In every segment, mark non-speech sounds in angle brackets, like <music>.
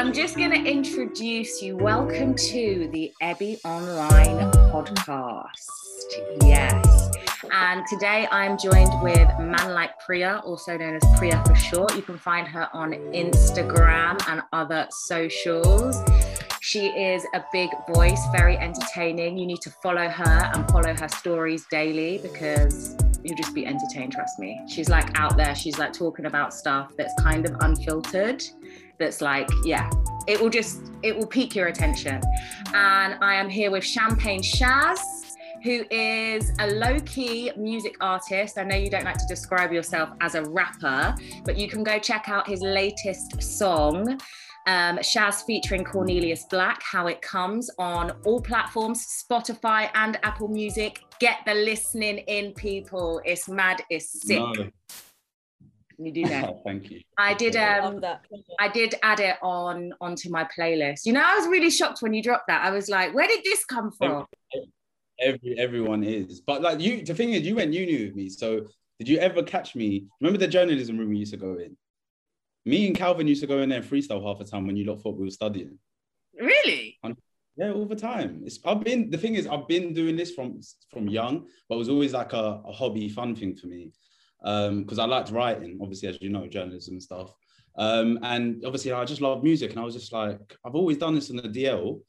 I'm just going to introduce you. Welcome to the Ebby Online podcast. Yes. And today I'm joined with Man Like Priya, also known as Priya for short. You can find her on Instagram and other socials. She is a big voice, very entertaining. You need to follow her and follow her stories daily because you'll just be entertained, trust me. She's like out there, she's like talking about stuff that's kind of unfiltered that's like, yeah, it will just, it will pique your attention. And I am here with Champagne Shaz, who is a low key music artist. I know you don't like to describe yourself as a rapper, but you can go check out his latest song. Um, Shaz featuring Cornelius Black, How It Comes on all platforms, Spotify and Apple Music. Get the listening in, people. It's mad, it's sick. No. You do that. <laughs> Thank you. I did. Um, I, I did add it on onto my playlist. You know, I was really shocked when you dropped that. I was like, where did this come from? Every, everyone is, but like you. The thing is, you went uni with me. So did you ever catch me? Remember the journalism room we used to go in? Me and Calvin used to go in there and freestyle half the time when you lot thought we were studying. Really? Yeah, all the time. It's I've been the thing is I've been doing this from from young, but it was always like a, a hobby, fun thing for me because um, I liked writing, obviously, as you know, journalism and stuff. Um, and obviously, I just love music, and I was just like, I've always done this on the DL,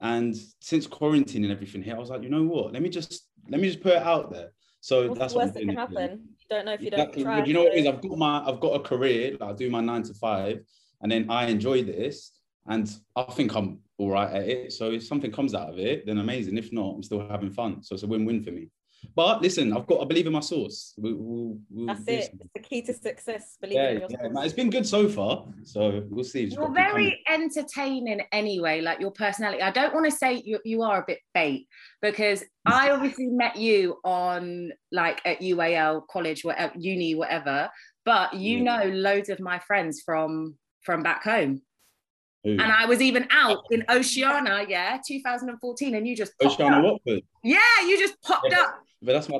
and since quarantine and everything here, I was like, you know what? Let me just let me just put it out there. So What's that's the worst that can happen. You don't know if you exactly. don't try. But you know what it is? I've got my I've got a career. Like I do my nine to five, and then I enjoy this, and I think I'm all right at it. So if something comes out of it, then amazing. If not, I'm still having fun. So it's a win-win for me. But listen, I've got I believe in my source. We, we'll, we'll That's it. It's the key to success. Believe yeah, in your yeah. it's been good so far. So we'll see. You're very entertaining anyway, like your personality. I don't want to say you, you are a bit bait because I <laughs> obviously met you on like at UAL college, whatever uni, whatever. But you yeah. know loads of my friends from from back home. Ooh. And I was even out in Oceana, yeah, 2014, and you just Oceana Watford. Yeah, you just popped yeah. up but that's my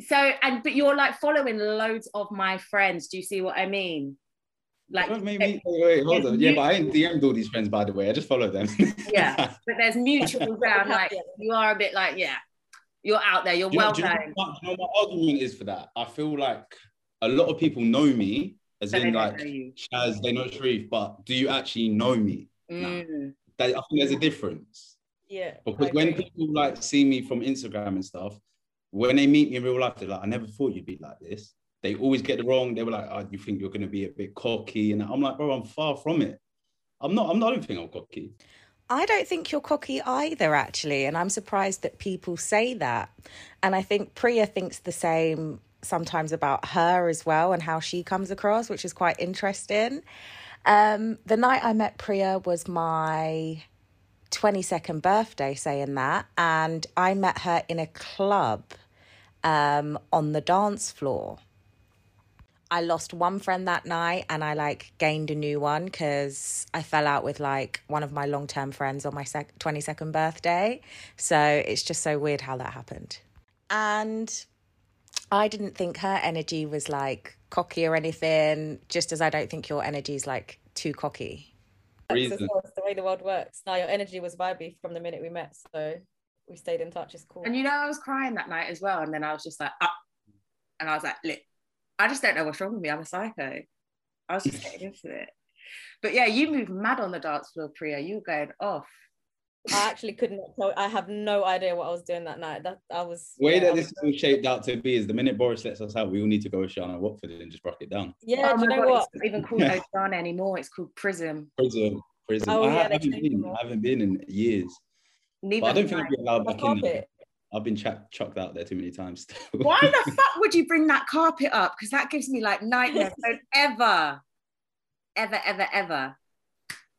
so and but you're like following loads of my friends. Do you see what I mean? Like wait, wait, wait, hold on. Yeah, but I ain't DM'd all these friends by the way. I just follow them. <laughs> yeah, but there's mutual <laughs> ground. Like you are a bit like, yeah, you're out there, you're well know, known. You know, you know my argument is for that. I feel like a lot of people know me, as in like as they know Sharif, but do you actually know me? Mm. Nah. That, I think there's a difference. Yeah. Because when people like see me from Instagram and stuff, when they meet me in real life, they're like, I never thought you'd be like this. They always get it wrong. They were like, oh, you think you're going to be a bit cocky? And I'm like, bro, I'm far from it. I'm not, I'm not, I don't think I'm cocky. I don't think you're cocky either, actually. And I'm surprised that people say that. And I think Priya thinks the same sometimes about her as well and how she comes across, which is quite interesting. Um, the night I met Priya was my 22nd birthday saying that. And I met her in a club um, on the dance floor. I lost one friend that night and I like gained a new one because I fell out with like one of my long term friends on my sec- 22nd birthday. So it's just so weird how that happened. And I didn't think her energy was like cocky or anything, just as I don't think your energy is like too cocky reason. It's the way the world works. Now your energy was vibey from the minute we met, so we stayed in touch. It's cool. And you know, I was crying that night as well, and then I was just like, ah. and I was like, look, I just don't know what's wrong with me. I'm a psycho. I was just getting <laughs> into it. But yeah, you moved mad on the dance floor, Priya. You were going off. I actually couldn't tell. I have no idea what I was doing that night. That I was. The Way yeah, that this is all shaped out to be is the minute Boris lets us out, we all need to go with Oceana Watford and just rock it down. Yeah, oh do you know God, what? It's not even called Oceana anymore. It's called Prism. Prism. Prism. Oh, I, yeah, haven't been, I haven't been in years. Neither I don't think I'll be allowed back in there. I've been ch- chucked out there too many times. Why the <laughs> fuck would you bring that carpet up? Because that gives me like nightmares. <laughs> Don't ever, ever, ever, ever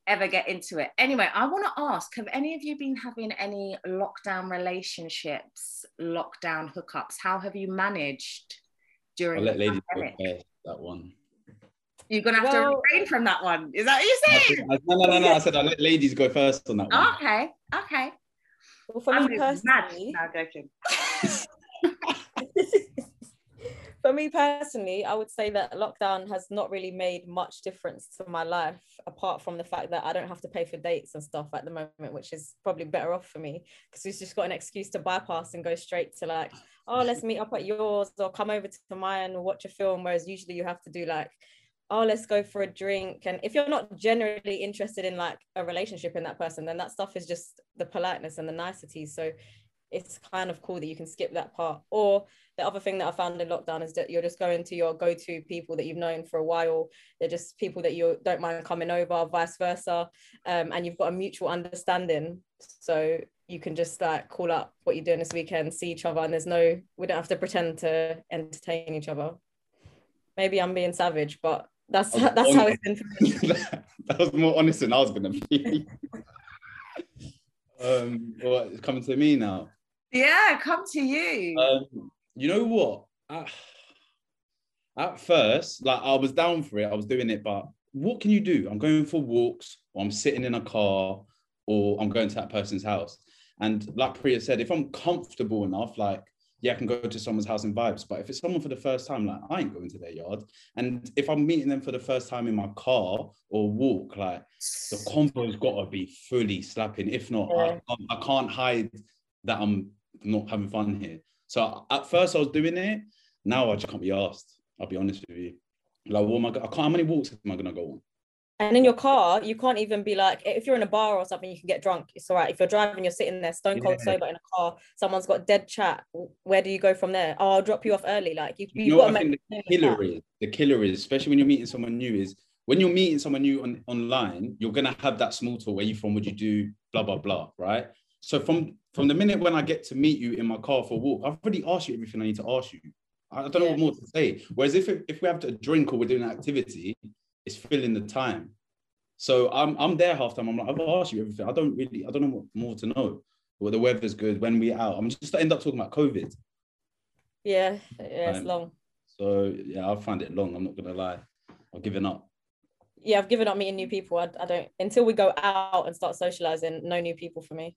ever get into it. Anyway, I want to ask have any of you been having any lockdown relationships, lockdown hookups? How have you managed during I'll let ladies that one. You're gonna have well, to refrain from that one. Is that what you're saying? no, no, no, no. I said I'll let ladies go first on that one. Okay, okay. Well, for I'm me personally, no, joking. For me personally, I would say that lockdown has not really made much difference to my life, apart from the fact that I don't have to pay for dates and stuff at the moment, which is probably better off for me because we've just got an excuse to bypass and go straight to like, oh, let's meet up at yours or come over to mine and watch a film. Whereas usually you have to do like, oh, let's go for a drink. And if you're not generally interested in like a relationship in that person, then that stuff is just the politeness and the niceties. So it's kind of cool that you can skip that part. Or the other thing that I found in lockdown is that you're just going to your go-to people that you've known for a while. They're just people that you don't mind coming over, vice versa, um, and you've got a mutual understanding. So you can just like call up what you're doing this weekend, see each other, and there's no we don't have to pretend to entertain each other. Maybe I'm being savage, but that's that's how it's been for <laughs> me. that was more honest than I was gonna be. um, well, it's coming to me now. Yeah, come to you. Um, you know what? At, at first, like I was down for it, I was doing it, but what can you do? I'm going for walks, or I'm sitting in a car, or I'm going to that person's house. And like Priya said, if I'm comfortable enough, like yeah, I can go to someone's house and vibes. But if it's someone for the first time, like I ain't going to their yard. And if I'm meeting them for the first time in my car or walk, like the combo's got to be fully slapping. If not, yeah. I, I, can't hide that I'm not having fun here. So at first I was doing it. Now I just can't be asked. I'll be honest with you. Like, what am I? I can't. How many walks am I gonna go on? And in your car, you can't even be like, if you're in a bar or something, you can get drunk. It's all right. If you're driving, you're sitting there stone cold yeah. sober in a car, someone's got dead chat. Where do you go from there? Oh, I'll drop you off early. Like you, you know what I think the killer is, the killer is, especially when you're meeting someone new, is when you're meeting someone new on, online, you're gonna have that small talk. Where you from? Would you do? Blah blah blah. Right. So from from the minute when I get to meet you in my car for a walk, I've already asked you everything I need to ask you. I don't know yeah. what more to say. Whereas if if we have to drink or we're doing an activity, it's filling the time. So I'm I'm there half time. I'm like, I've asked you everything. I don't really, I don't know what more to know. Well, the weather's good when we out. I'm just end up talking about COVID. Yeah, yeah, it's um, long. So yeah, I find it long. I'm not gonna lie. I've given up. Yeah, I've given up meeting new people. I, I don't until we go out and start socializing. No new people for me.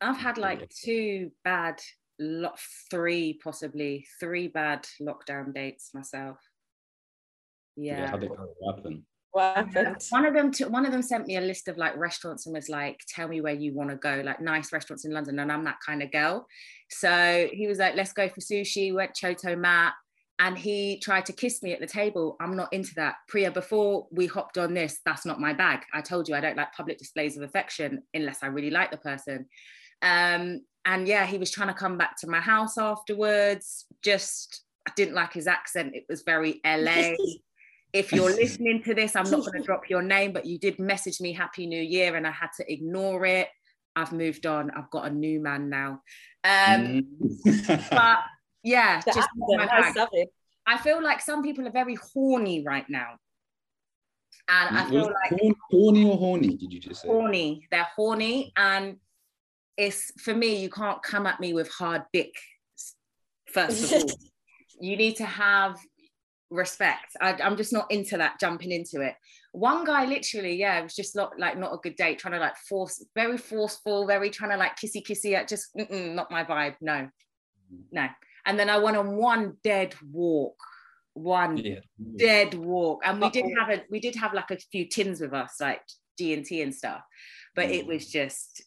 I've had like two bad, lot three possibly three bad lockdown dates myself. Yeah. yeah how did that happen? What happened? One of them, t- one of them sent me a list of like restaurants and was like, "Tell me where you want to go, like nice restaurants in London." And I'm that kind of girl, so he was like, "Let's go for sushi." Went Chotto Matte, and he tried to kiss me at the table. I'm not into that, Priya. Before we hopped on this, that's not my bag. I told you I don't like public displays of affection unless I really like the person. Um, and yeah, he was trying to come back to my house afterwards. Just I didn't like his accent. It was very LA. <laughs> if you're listening to this, I'm not going to drop your name, but you did message me Happy New Year and I had to ignore it. I've moved on. I've got a new man now. Um, mm. but yeah, just I feel like some people are very horny right now. And I feel like horny or horny, did you just say? Horny. They're horny. And it's for me, you can't come at me with hard dick, first of <laughs> all. you need to have respect. I, am just not into that jumping into it. One guy literally, yeah, it was just not like not a good date, trying to like force, very forceful, very trying to like kissy kissy. At just not my vibe. No, no. And then I went on one dead walk, one yeah. dead walk, and we did have a we did have like a few tins with us, like D and T and stuff, but mm. it was just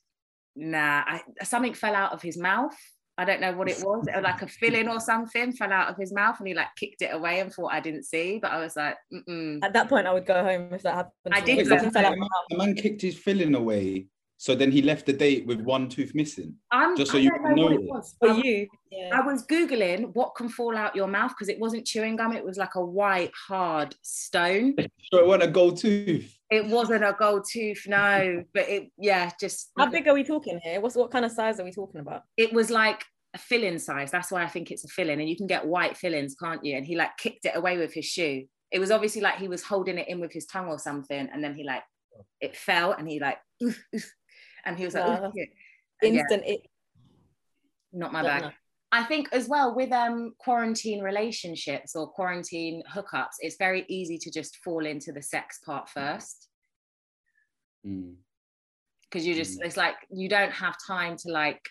nah. I, something fell out of his mouth I don't know what it was, it was like a <laughs> filling or something fell out of his mouth and he like kicked it away and thought I didn't see. But I was like, Mm-mm. at that point, I would go home if that happened. I did. Something like the man kicked his filling away. So then he left the date with one tooth missing. I'm, just so you know, know what it was. For you, yeah. I was googling what can fall out your mouth because it wasn't chewing gum; it was like a white hard stone. <laughs> so it wasn't a gold tooth. It wasn't a gold tooth, no. But it, yeah, just. How big are we talking here? What's what kind of size are we talking about? It was like a filling size. That's why I think it's a filling, and you can get white fillings, can't you? And he like kicked it away with his shoe. It was obviously like he was holding it in with his tongue or something, and then he like it fell, and he like, and he was like, no. instant yeah, it. Not my bag. I think as well with um quarantine relationships or quarantine hookups, it's very easy to just fall into the sex part first. Because mm. you just, mm. it's like you don't have time to like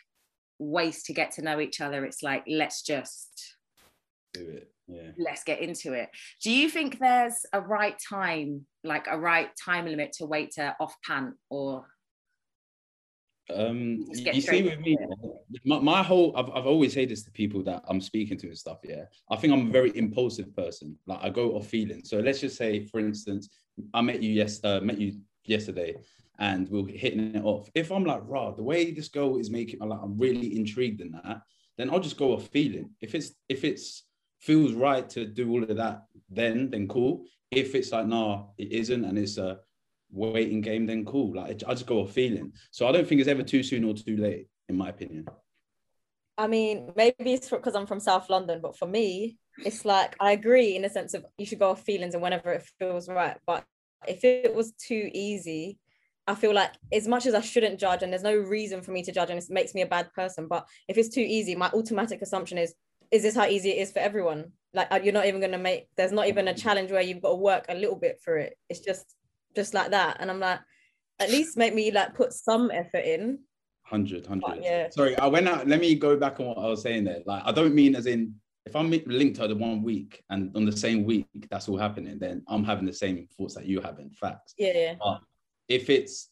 waste to get to know each other it's like let's just do it. Yeah. let's get into it. Do you think there's a right time, like a right time limit to wait to off pant or Um, you, see with me, my, my whole I've, I've always said this to people that I'm speaking to and stuff. Yeah, I think I'm a very impulsive person. Like I go off feeling. So let's just say, for instance, I met you yes, uh, met you yesterday, and we we're hitting it off. If I'm like, rah, the way this girl is making, like, I'm really intrigued in that, then I'll just go off feeling. If it's if it's feels right to do all of that, then then cool. If it's like, nah, it isn't, and it's a waiting game, then cool. Like I just go off feeling. So I don't think it's ever too soon or too late, in my opinion. I mean, maybe it's because I'm from South London, but for me, it's like I agree in the sense of you should go off feelings and whenever it feels right. But if it was too easy, I feel like as much as I shouldn't judge, and there's no reason for me to judge, and it makes me a bad person. But if it's too easy, my automatic assumption is, is this how easy it is for everyone? Like uh, you're not even gonna make. There's not even a challenge where you've got to work a little bit for it. It's just, just like that. And I'm like, at least make me like put some effort in. 100, 100. But yeah. Sorry, I went out. Let me go back on what I was saying there. Like, I don't mean as in if I'm linked to the one week and on the same week that's all happening, then I'm having the same thoughts that you have in fact. Yeah, yeah. But if it's,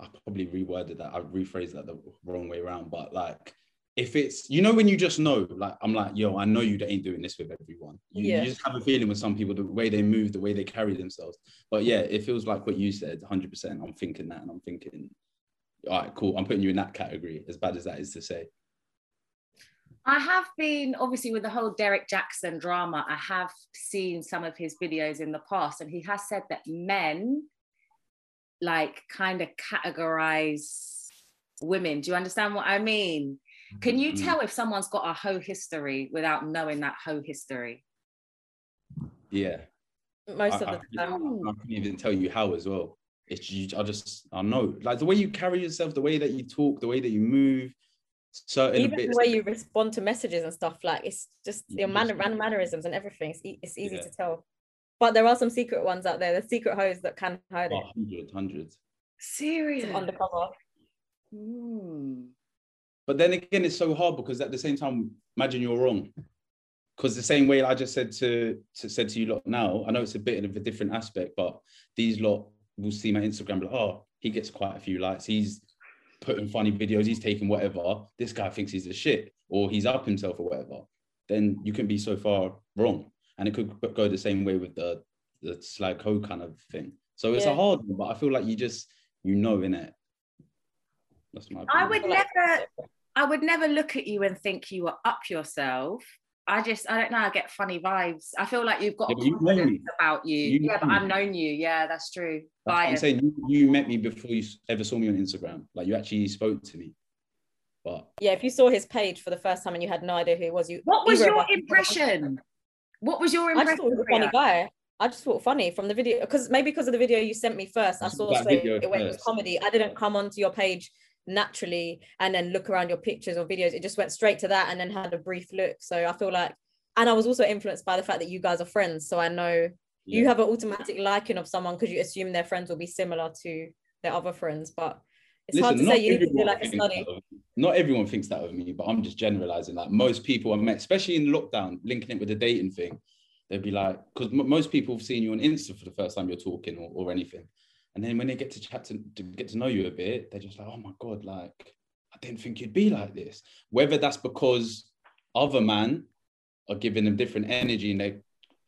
I probably reworded that, I rephrased that the wrong way around. But like, if it's, you know, when you just know, like, I'm like, yo, I know you ain't doing this with everyone. You, Yeah. you just have a feeling with some people, the way they move, the way they carry themselves. But yeah, it feels like what you said, 100%. I'm thinking that and I'm thinking, all right, cool. I'm putting you in that category, as bad as that is to say. I have been obviously with the whole Derrick Jaxn drama. I have seen some of his videos in the past, and he has said that men like kind of categorize women. Do you understand what I mean? Can you Mm. tell if someone's got a hoe history without knowing that hoe history? Yeah. Most I, of the time. I couldn't even tell you how as well. It's you, I just I know like the way you carry yourself, the way that you talk, the way that you move, certain even bits. the way you respond to messages and stuff like it's just your Yeah, manner just- man- mannerisms and everything it's, e- it's easy Yeah. to tell but there are some secret ones out there the secret hoes that can hide Oh, it hundred, hundred. Serious. undercover Hmm. But then again, it's so hard because at the same time, imagine you're wrong. Because the same way I just said to, to said to you lot now, I know it's a bit of a different aspect, but these lot will see my Instagram like, oh, he gets quite a few likes. He's putting funny videos, he's taking whatever. This guy thinks he's a shit, or he's up himself or whatever. Then you can be so far wrong. And it could go the same way with the the slag hoe kind of thing. So it's Yeah. a hard one, but I feel like you just you know in it. That's my I opinion. would feel like- never I would never look at you and think you were up yourself. I just, I don't know, I get funny vibes. I feel like you've got Yeah, a but you confidence me. about you. You yeah, but I've known you. Yeah, that's true. That's I'm saying. You, you met me before you ever saw me on Instagram. Like you actually spoke to me. But yeah if you saw his page for the first time and you had no idea who he was you What was either your us- impression? What was your impression? I just impression? thought he was a funny guy I just thought funny from the video because maybe because of the video you sent me first I I saw saw that straight video away it was first. comedy I didn't come onto your page naturally and then look around your pictures or videos it just went straight to that and then had a brief look so I feel like and I was also influenced by the fact that you guys are friends so I know you have an automatic liking of someone because you assume their friends will be similar to their other friends but it's hard to say you need to do like a study that of me. Not everyone thinks that of me, but I'm just generalizing. Like most people I met, especially in lockdown, linking it with the dating thing, they'd be like, because most people have seen you on Insta for the first time you're talking or, or anything. And then when they get to chat to, to get to know you a bit, they're just like, oh my God, like, I didn't think you'd be like this. Whether that's because other man are giving them different energy and they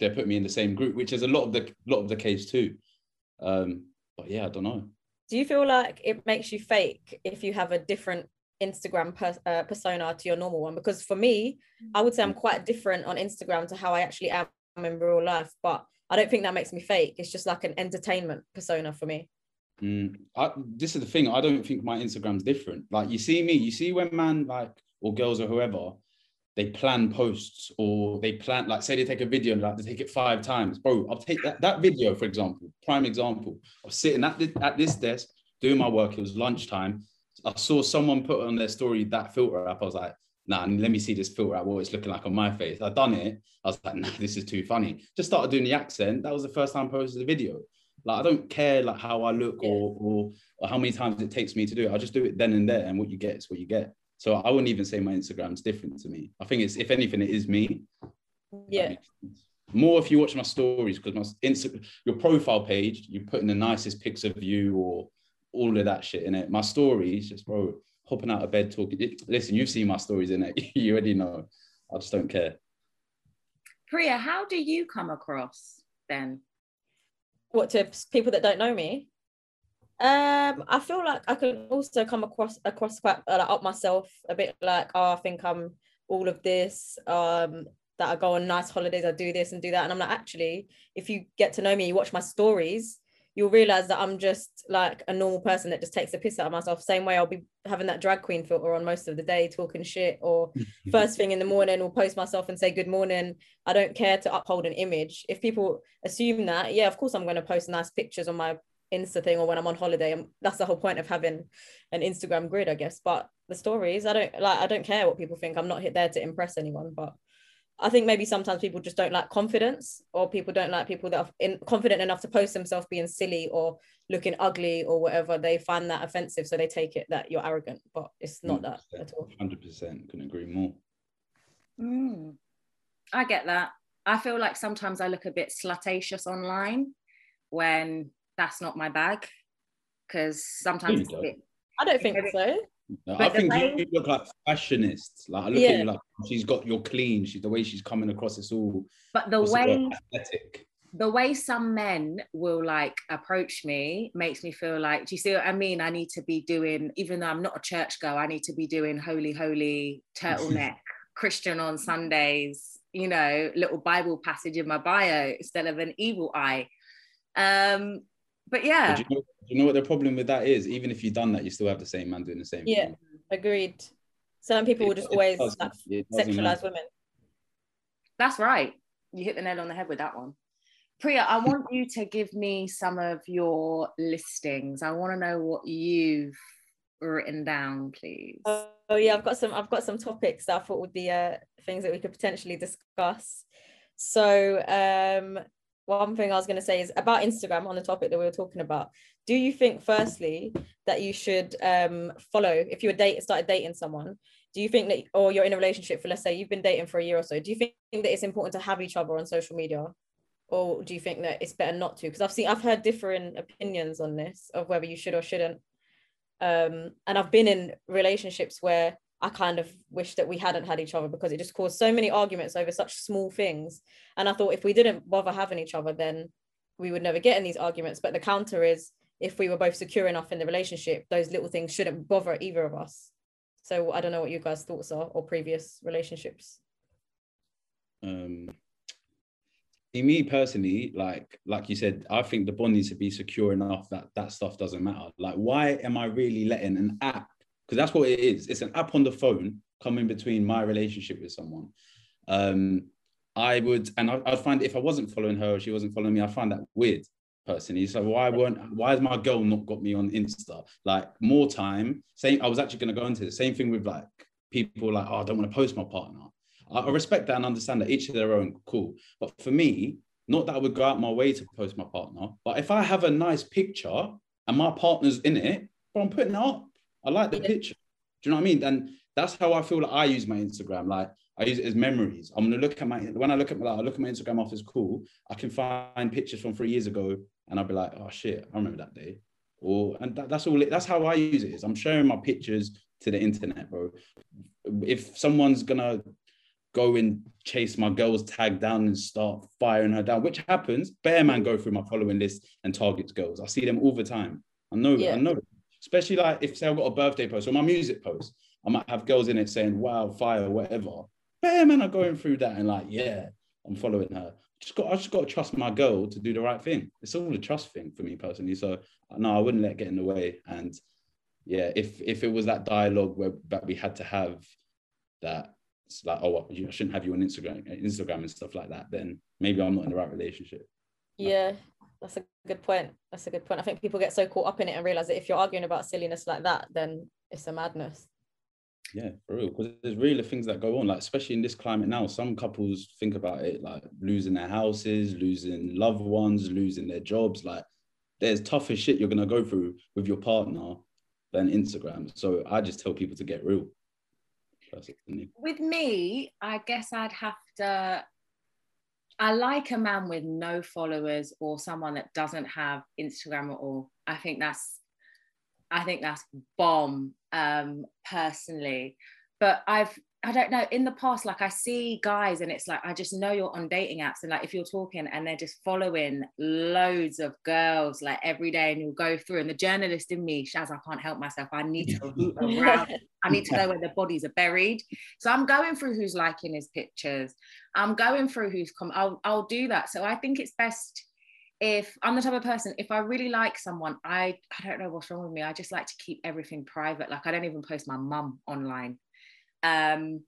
they put me in the same group, which is a lot of the lot of the case too. Um, but yeah, I don't know. do you feel like it makes you fake if you have a different Instagram per, uh, persona to your normal one? Because for me, I would say I'm quite different on Instagram to how I actually am in real life, but I don't think that makes me fake. It's just like an entertainment persona for me. Mm, I, this is the thing. I don't think my Instagram's different. Like you see me, you see when man like or girls or whoever, they plan posts or they plan like say they take a video and like they take it five times. Bro, I'll take that, that video for example. Prime example. I was sitting at this, at this desk doing my work. It was lunchtime. I saw someone put on their story that filter app. I was like, nah, let me see this filter out, What it's looking like on my face. I've done it. I was like, <laughs> nah, this is too funny. Just started doing the accent. That was the first time I posted the video. Like I don't care like how I look or, or or how many times it takes me to do it. I'll just do it then and there, and what you get is what you get. So I wouldn't even say my Instagram's different to me. I think it's if anything, it is me. Yeah. More if you watch my stories because my Insta, your profile page, you put in the nicest pics of you or all of that shit in it. My stories, just bro, hopping out of bed talking. Listen, you've seen my stories in it. <laughs> you already know. I just don't care. Priya, how do you come across then? What to people that don't know me? Um, I feel like I can also come across across quite uh, like, up myself a bit like, oh, I think I'm all of this. Um, that I go on nice holidays, I do this and do that. And I'm like, actually, if you get to know me, you watch my stories, you'll realize that I'm just like a normal person that just takes a piss out of myself. Same way I'll be having that drag queen filter on most of the day, talking shit, or <laughs> first thing in the morning, will post myself and say good morning. I don't care to uphold an image. If people assume that, yeah, of course I'm going to post nice pictures on my Insta thing or when I'm on holiday. And that's the whole point of having an Instagram grid, I guess. But the stories, I don't like. I don't care what people think. I'm not hit there to impress anyone, but I think maybe sometimes people just don't like confidence, or people don't like people that are in, confident enough to post themselves being silly or looking ugly or whatever. They find that offensive, so they take it that you're arrogant, but it's not that at all. Hundred percent, couldn't agree more. Mm, I get that. I feel like sometimes I look a bit slutatious online when that's not my bag, because sometimes it's a bit. I don't think so. No, I think way... you look like fashionist. Like I look yeah. at you like she's got you're clean. She's the way she's coming across. It's all. But the way aesthetic. The way some men will like approach me makes me feel like, do you see what I mean? I need to be doing, even though I'm not a church girl, I need to be doing holy, holy turtleneck, <laughs> Christian on Sundays, you know, little Bible passage in my bio instead of an evil eye. Um, but yeah. But you, know, you, know, what the problem with that is? Even if you've done that, you still have the same man doing the same yeah, thing. agreed. Some people it, will just always does, sexualize women. That's right. You hit the nail on the head with that one. Priya, I want you to give me some of your listings. I want to know what you've written down, please. Oh, oh yeah, I've got some. I've got some topics that I thought would be uh, things that we could potentially discuss. So um, one thing I was going to say is about Instagram on the topic that we were talking about. Do you think, firstly, that you should um, follow if you were date started dating someone? Do you think that, or you're in a relationship for, let's say, you've been dating for a year or so? Do you think that it's important to have each other on social media, or do you think that it's better not to? Because I've seen, I've heard different opinions on this of whether you should or shouldn't. Um, and I've been in relationships where I kind of wish that we hadn't had each other because it just caused so many arguments over such small things. And I thought if we didn't bother having each other, then we would never get in these arguments. But the counter is if we were both secure enough in the relationship, those little things shouldn't bother either of us. So I don't know what you guys' thoughts are or previous relationships. Um me personally, like like you said, I think the bond needs to be secure enough that that stuff doesn't matter. Like, why am I really letting an app because that's what it is. It's an app on the phone coming between my relationship with someone. Um, I would, and I, would find if I wasn't following her or she wasn't following me, I find that weird personally. So why weren't why has my girl not got me on Insta? Like more time. Same. I was actually going to go into the same thing with like people like, oh, I don't want to post my partner. I, I respect that and understand that each of their own. Cool. But for me, not that I would go out my way to post my partner, but if I have a nice picture and my partner's in it, but I'm putting it up. I like the yeah. picture. Do you know what I mean? And that's how I feel like I use my Instagram. Like I use it as memories. I'm gonna look at my when I look at my like, I look at my Instagram after cool. I can find pictures from three years ago and I'll be like, oh shit, I remember that day. Or and that, that's all it, that's how I use it is I'm sharing my pictures to the internet, bro. If someone's gonna go and chase my girl's tag down and start firing her down, which happens, bear man go through my following list and targets girls. I see them all the time. I know, yeah. I know especially like if say I've got a birthday post or my music post, I might have girls in it saying wow, fire, whatever. But man, I'm going through that and like, yeah, I'm following her. Just got I just got to trust my girl to do the right thing. It's all a trust thing for me personally. So no, I wouldn't let it get in the way. And yeah, if if it was that dialogue where that we had to have that it's like, oh, I shouldn't have you on Instagram, Instagram and stuff like that, then maybe I'm not in the right relationship. Yeah, that's a good point. That's a good point. I think people get so caught up in it and realize that if you're arguing about silliness like that, then it's a madness. Yeah, for real. Because there's really things that go on, like especially in this climate now. Some couples think about it like losing their houses, losing loved ones, losing their jobs. Like there's tougher shit you're gonna go through with your partner than Instagram. So I just tell people to get real. With me, I guess I'd have to I like a man with no followers or someone that doesn't have Instagram at all. I think that's I think that's bomb um personally. But I've I don't know. In the past, like I see guys, and it's like I just know you're on dating apps, and like if you're talking and they're just following loads of girls like every day, and you'll go through, and the journalist in me, Shaz, I can't help myself. I need to root around. I need to know where the bodies are buried. So I'm going through who's liking his pictures. I'm going through who's come. I'll I'll do that. So I think it's best if I'm the type of person, if I really like someone, I I don't know what's wrong with me. I just like to keep everything private. Like I don't even post my mum online um,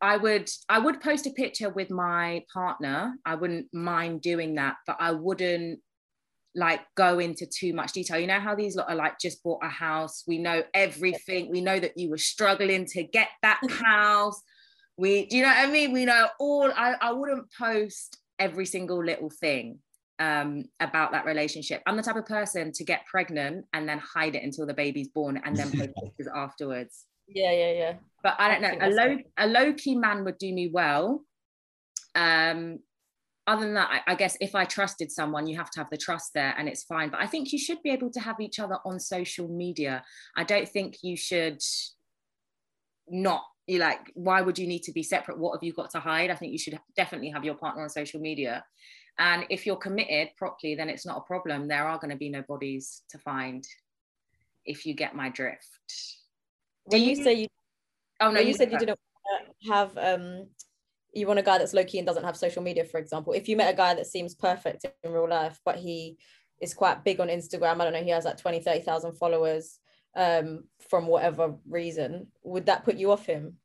I would I would post a picture with my partner. I wouldn't mind doing that, but I wouldn't like go into too much detail. You know how these lot are like just bought a house. We know everything. We know that you were struggling to get that <laughs> house. We do you know what I mean? We know all I, I wouldn't post every single little thing um, about that relationship. I'm the type of person to get pregnant and then hide it until the baby's born and then post <laughs> pictures afterwards. Yeah, yeah, yeah. But I don't know. A low a low key man would do me well. Um, other than that, I, I, guess if I trusted someone, you have to have the trust there, and it's fine. But I think you should be able to have each other on social media. I don't think you should not. You like, why would you need to be separate? What have you got to hide? I think you should definitely have your partner on social media. And if you're committed properly, then it's not a problem. There are going to be no bodies to find if you get my drift when you, you, say you oh no you, you said you didn't have um you want a guy that's low key and doesn't have social media for example. If you met a guy that seems perfect in real life but he is quite big on instagram i don't know he has like 20 30,000 followers um from whatever reason would that put you off him?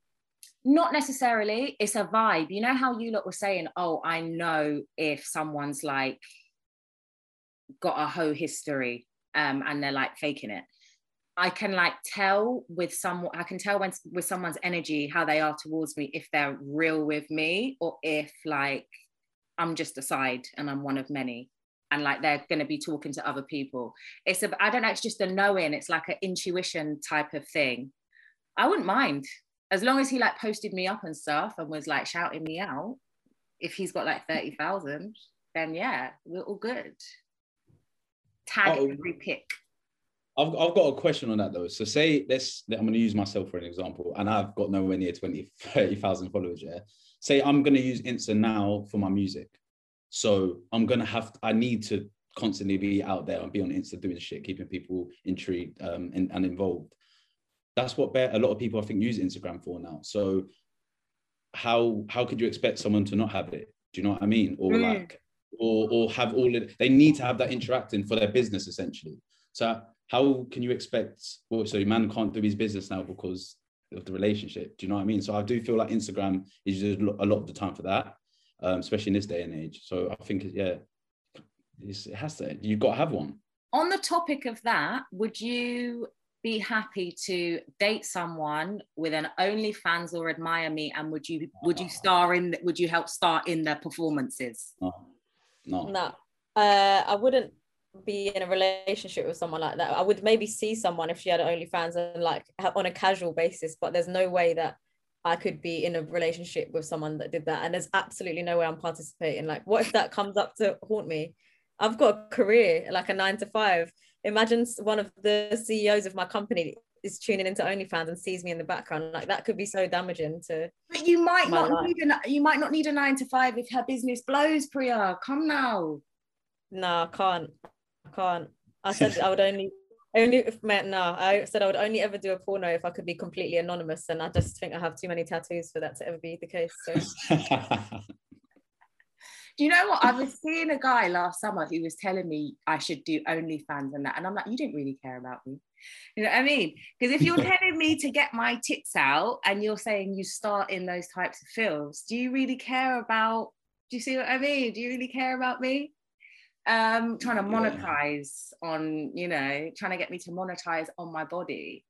Not necessarily. It's a vibe. You know how you lot were saying oh i know if someone's like got a whole history um and they're like faking it I can like tell with someone, I can tell when with someone's energy how they are towards me if they're real with me or if like I'm just a side and I'm one of many and like they're going to be talking to other people. It's a, I don't know, it's just a knowing, it's like an intuition type of thing. I wouldn't mind as long as he like posted me up and stuff and was like shouting me out. If he's got like 30,000, then yeah, we're all good. Tag oh. every pick. I've, I've got a question on that though. So say this, I'm going to use myself for an example, and I've got nowhere near 20, 30,000 followers. Yeah. Say I'm going to use Insta now for my music. So I'm going to have, I need to constantly be out there and be on Insta doing shit, keeping people intrigued um, and, and involved. That's what a lot of people I think use Instagram for now. So how how could you expect someone to not have it? Do you know what I mean? Or mm. like, or or have all of they need to have that interacting for their business essentially. So how can you expect well so man can't do his business now because of the relationship do you know what i mean so i do feel like instagram is just a lot of the time for that um, especially in this day and age so i think yeah it has to you've got to have one on the topic of that would you be happy to date someone with an OnlyFans or Admire Me, and would you would you star in? Would you help star in their performances? No, no, no. Uh, I wouldn't be in a relationship with someone like that. I would maybe see someone if she had OnlyFans and like on a casual basis, but there's no way that I could be in a relationship with someone that did that. And there's absolutely no way I'm participating. Like, what if that comes up to haunt me? I've got a career, like a nine to five. Imagine one of the CEOs of my company is tuning into OnlyFans and sees me in the background. Like that could be so damaging to. But you might not life. need a you might not need a nine to five if her business blows, Priya. Come now. No, I can't. I can't. I said <laughs> I would only only if meant no. I said I would only ever do a porno if I could be completely anonymous, and I just think I have too many tattoos for that to ever be the case. So. <laughs> do you know what? I was seeing a guy last summer who was telling me I should do OnlyFans and that, and I'm like, you didn't really care about me. You know what I mean? Because if you're <laughs> telling me to get my tits out and you're saying you start in those types of films, do you really care about? Do you see what I mean? Do you really care about me? Um trying to monetize yeah. on you know trying to get me to monetize on my body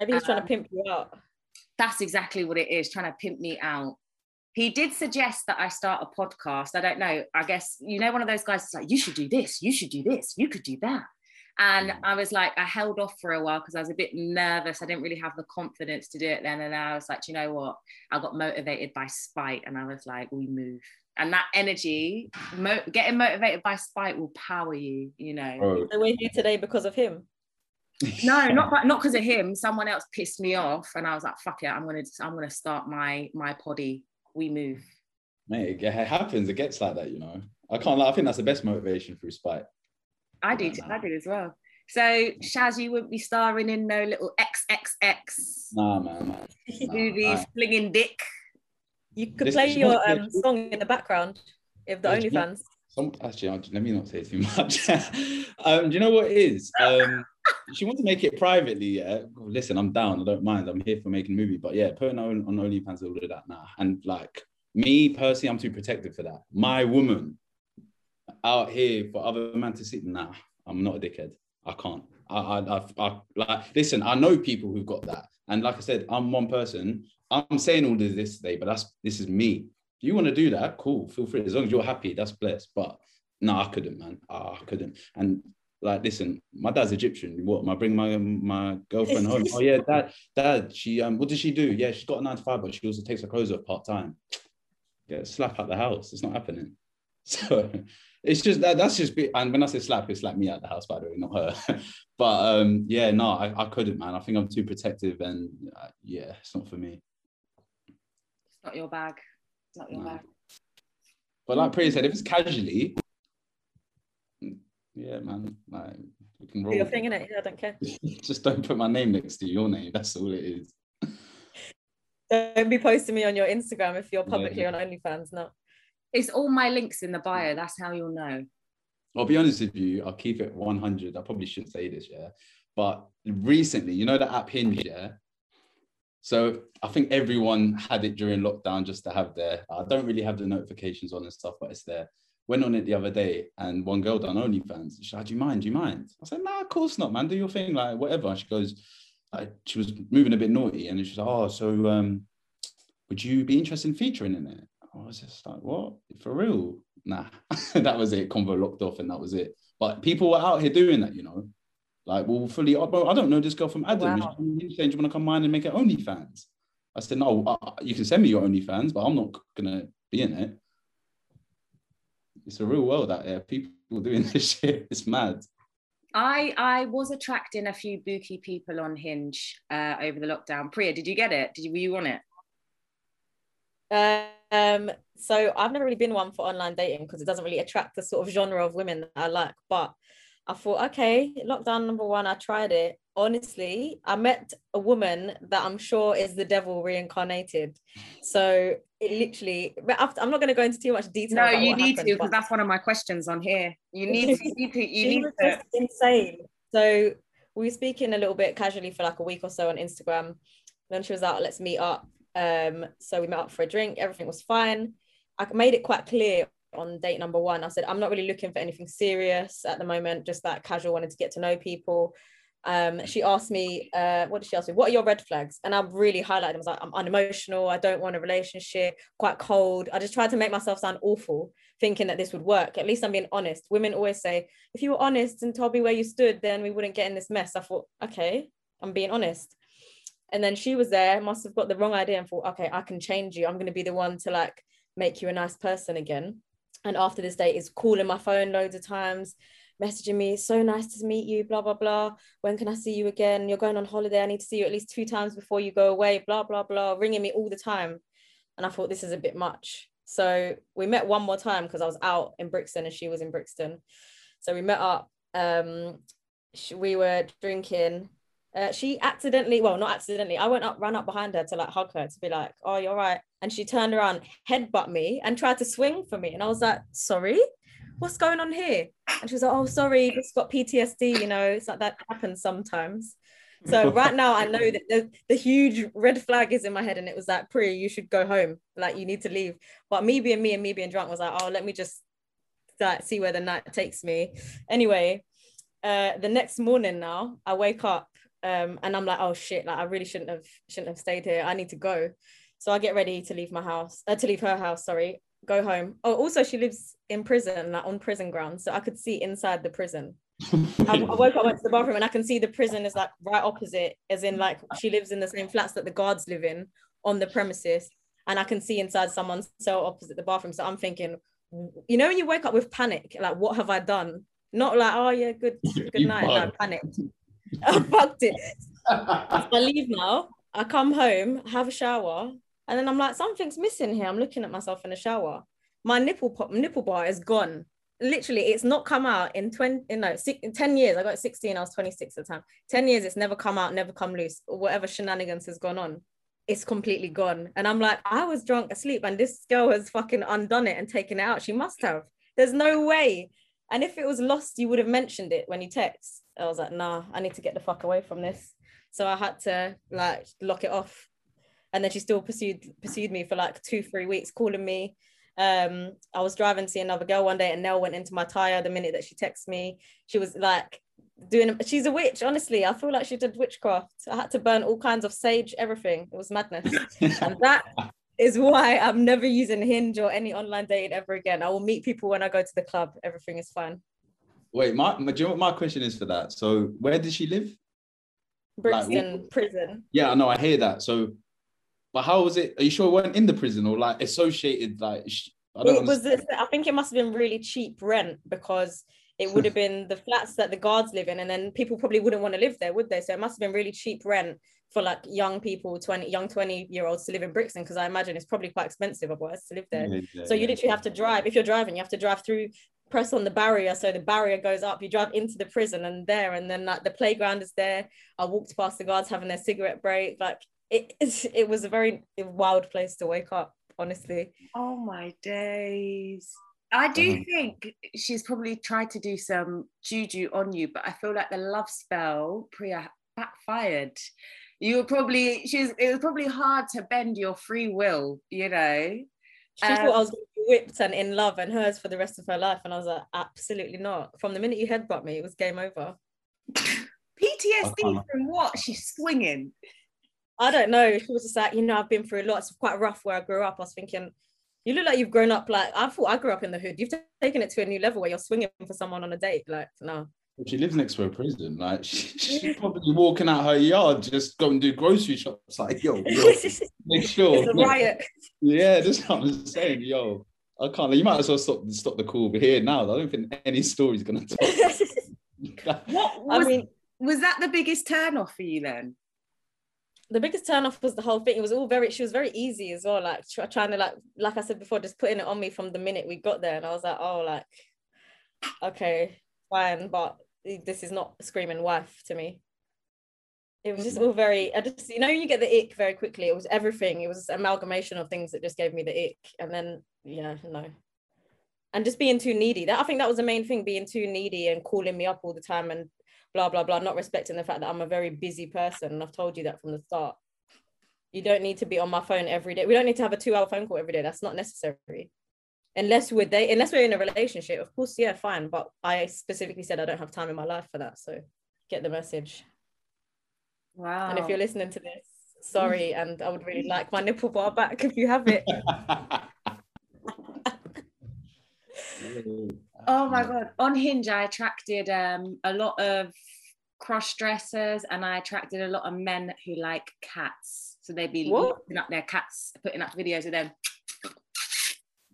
I think he's um, trying to pimp you out that's exactly what it is trying to pimp me out he did suggest that I start a podcast. I don't know. I guess you know one of those guys is like, you should do this, you should do this, you could do that. And I was like, I held off for a while because I was a bit nervous. I didn't really have the confidence to do it then. And I was like, you know what? I got motivated by spite, and I was like, we move. And that energy, mo- getting motivated by spite will power you, you know. Bro, So we're here today because of him. <laughs> No, not by- not because of him. Someone else pissed me off, and I was like, "Fuck it, I'm gonna I'm gonna start my my poddy. We move." mate, it happens. It gets like that, you know. I can't lie. I think that's the best motivation through spite. I do, t- I do as well. So Shaz, you wouldn't be starring in no little XXX Nah, man. man. Nah, movies, I- flinging dick. You could This- play your um, song in the background if the OnlyFans. Some, actually, let me not say too much. <laughs> um, do you know what it is? Um, <laughs> she wants to make it privately. Yeah, listen, I'm down. I don't mind. I'm here for making a movie. But yeah, putting on on OnlyFans all of that now. And like me personally, I'm too protective for that. My woman out here for other man to see. Nah, I'm not a dickhead. I can't. I, I, I, I like. Listen, I know people who've got that. And like I said, I'm one person. I'm saying all of this today, but that's this is me. If you want to do that, cool, feel free. As long as you're happy, that's blessed. But no, I couldn't, man. Ah, I couldn't. And like, listen, my dad's Egyptian. What? Am I bring my my girlfriend home. Oh yeah, dad, dad. She um, what does she do? Yeah, she's got a nine to five, but she also takes her clothes off part time. Get slap out the house. It's not happening. <laughs> So it's just that that's just be, and when I say slap, it's like me out the house, by the way, not her. <laughs> but um, yeah, no, I, I couldn't, man. I think I'm too protective, and uh, yeah, it's not for me. It's not your bag. It's not your No. bag. But like Priya said, if it's mm-hmm. casually, yeah, man, like we can Do roll. your thing in it. Yeah, I don't care. <laughs> Just don't put my name next to your name. That's all it is. Don't be posting me on your Instagram if you're Yeah. publicly on OnlyFans. No. It's all my links in the bio. That's how you'll know. I'll be honest with you. I'll keep it 100. I probably shouldn't say this, yeah. But recently, you know the app Hinge, yeah. So I think everyone had it during lockdown just to have their. I don't really have the notifications on and stuff, but it's there. Went on it the other day, and one girl done OnlyFans. She's like, "Do you mind? Do you mind?" I said, "Nah, of course not, man. Do your thing, like whatever." She goes, like, she was moving a bit naughty, and she's like, "Oh, so um, would you be interested in featuring in it?" I was just like, "What? For real?" Nah, <laughs> that was it. Convo locked off, and that was it. But people were out here doing that, you know. Like, well, fully, oh, bro, I don't know this girl from Adam. Wow. He's saying, do you want to come mine and make it OnlyFans? I said, no, uh, you can send me your OnlyFans, but I'm not gonna be in it. It's a real world out there. People doing <laughs> this shit. It's mad. I I was attracting a few booky people on Hinge uh, over the lockdown. Priya, did you get it? Did you were you on it? Um, so I've never really been one for online dating because it doesn't really attract the sort of genre of women that I like. But I thought, okay, lockdown number one, I tried it. Honestly, I met a woman that I'm sure is the devil reincarnated. So it literally, but I'm not going to go into too much detail. No, you need to because that's one of my questions on here. You need to, you need to, you <laughs> she need was to. just insane. So we were speaking a little bit casually for like a week or so on Instagram. Then she was out, let's meet up. Um, so we met up for a drink. Everything was fine. I made it quite clear on date number one. I said I'm not really looking for anything serious at the moment. Just that casual, wanted to get to know people. Um, she asked me, uh, what did she ask me? What are your red flags? And I really highlighted. them. I was like, I'm unemotional. I don't want a relationship. Quite cold. I just tried to make myself sound awful, thinking that this would work. At least I'm being honest. Women always say, if you were honest and told me where you stood, then we wouldn't get in this mess. I thought, okay, I'm being honest. And then she was there, must have got the wrong idea and thought, okay, I can change you. I'm going to be the one to like make you a nice person again. And after this date, is calling my phone loads of times, messaging me, so nice to meet you, blah, blah, blah. When can I see you again? You're going on holiday. I need to see you at least two times before you go away, blah, blah, blah, ringing me all the time. And I thought this is a bit much. So we met one more time because I was out in Brixton and she was in Brixton. So we met up. Um, we were drinking. Uh, she accidentally, well, not accidentally, I went up, ran up behind her to like hug her to be like, oh, you're right. And she turned around, headbutt me, and tried to swing for me. And I was like, sorry, what's going on here? And she was like, oh, sorry, just got PTSD. You know, it's like that happens sometimes. So <laughs> right now, I know that the, the huge red flag is in my head, and it was like, Pri, you should go home. Like, you need to leave. But me being me and me being drunk was like, oh, let me just like, see where the night takes me. Anyway, uh, the next morning now, I wake up um, and I'm like, oh shit, like I really shouldn't have shouldn't have stayed here. I need to go. So I get ready to leave my house, uh, to leave her house. Sorry, go home. Oh, also she lives in prison, like on prison grounds, so I could see inside the prison. I, I woke up, went to the bathroom, and I can see the prison is like right opposite, as in like she lives in the same flats that the guards live in on the premises. and I can see inside someone's cell opposite the bathroom. So I'm thinking, you know, when you wake up with panic, like, what have I done? Not like, oh yeah, good, good night. No, panicked. I fucked it. <laughs> I leave now. I come home, have a shower, and then I'm like, something's missing here. I'm looking at myself in the shower. My nipple pop, nipple bar is gone. Literally, it's not come out in 20, no, six, in 10 years. I got 16, I was 26 at the time. 10 years, it's never come out, never come loose, whatever shenanigans has gone on. It's completely gone. And I'm like, I was drunk asleep, and this girl has fucking undone it and taken it out. She must have. There's no way. And if it was lost, you would have mentioned it when you text. I was like, nah, I need to get the fuck away from this. So I had to like lock it off. And then she still pursued pursued me for like two, three weeks, calling me. Um, I was driving to see another girl one day and Nell went into my tire the minute that she texted me. She was like doing she's a witch, honestly. I feel like she did witchcraft. I had to burn all kinds of sage, everything. It was madness. <laughs> and that is why I'm never using Hinge or any online dating ever again. I will meet people when I go to the club. Everything is fine. Wait, my, do you know what my question is for that? So, where does she live? Brixton like, prison. Yeah, I know. I hear that. So, but how was it? Are you sure it weren't in the prison or like associated? Like, I don't it was. This, I think it must have been really cheap rent because it would have <laughs> been the flats that the guards live in, and then people probably wouldn't want to live there, would they? So it must have been really cheap rent for like young people, 20 young 20 year olds to live in Brixton because I imagine it's probably quite expensive otherwise to live there. Yeah, yeah, so you literally have to drive. If you're driving, you have to drive through, press on the barrier. So the barrier goes up, you drive into the prison and there, and then like the playground is there. I walked past the guards having their cigarette break. Like it, it was a very wild place to wake up, honestly. Oh my days. I do uh-huh. think she's probably tried to do some juju on you, but I feel like the love spell Priya backfired you were probably she's it was probably hard to bend your free will you know? She um, thought I was whipped and in love and hers for the rest of her life and I was like absolutely not. From the minute you headbutt me it was game over. <laughs> PTSD uh-huh. from what? She's swinging. I don't know. She was just like you know I've been through a lot it's quite rough where I grew up. I was thinking you look like you've grown up like I thought I grew up in the hood. You've taken it to a new level where you're swinging for someone on a date. Like no she lives next to a prison. Like <laughs> she, she's probably walking out her yard, just go and do grocery shops. Like yo, <laughs> yo make sure. It's a riot. Yeah, that's what I'm saying. Yo, I can't. You might as well stop stop the call over here now. I don't think any story's gonna <laughs> talk. what was, I mean, was that the biggest turn off for you then? The biggest turn off was the whole thing. It was all very. She was very easy as well. Like trying to like, like I said before, just putting it on me from the minute we got there, and I was like, oh, like, okay, fine, but this is not screaming wife to me. It was just all very i just you know you get the ick very quickly. It was everything. It was amalgamation of things that just gave me the ick. And then yeah no. And just being too needy. That i think that was the main thing being too needy and calling me up all the time and blah blah blah not respecting the fact that i'm a very busy person. And i've told you that from the start. You don't need to be on my phone every day. We don't need to have a two hour phone call every day. That's not necessary unless we're they unless we're in a relationship of course yeah fine. But i specifically said i don't have time in my life for that so get the message. Wow and if you're listening to this sorry <laughs> and i would really like my nipple bar back if you have it. <laughs> Oh my god. On hinge i attracted um a lot of cross dressers and i attracted a lot of men who like cats. So they'd be putting up their cats putting up videos of them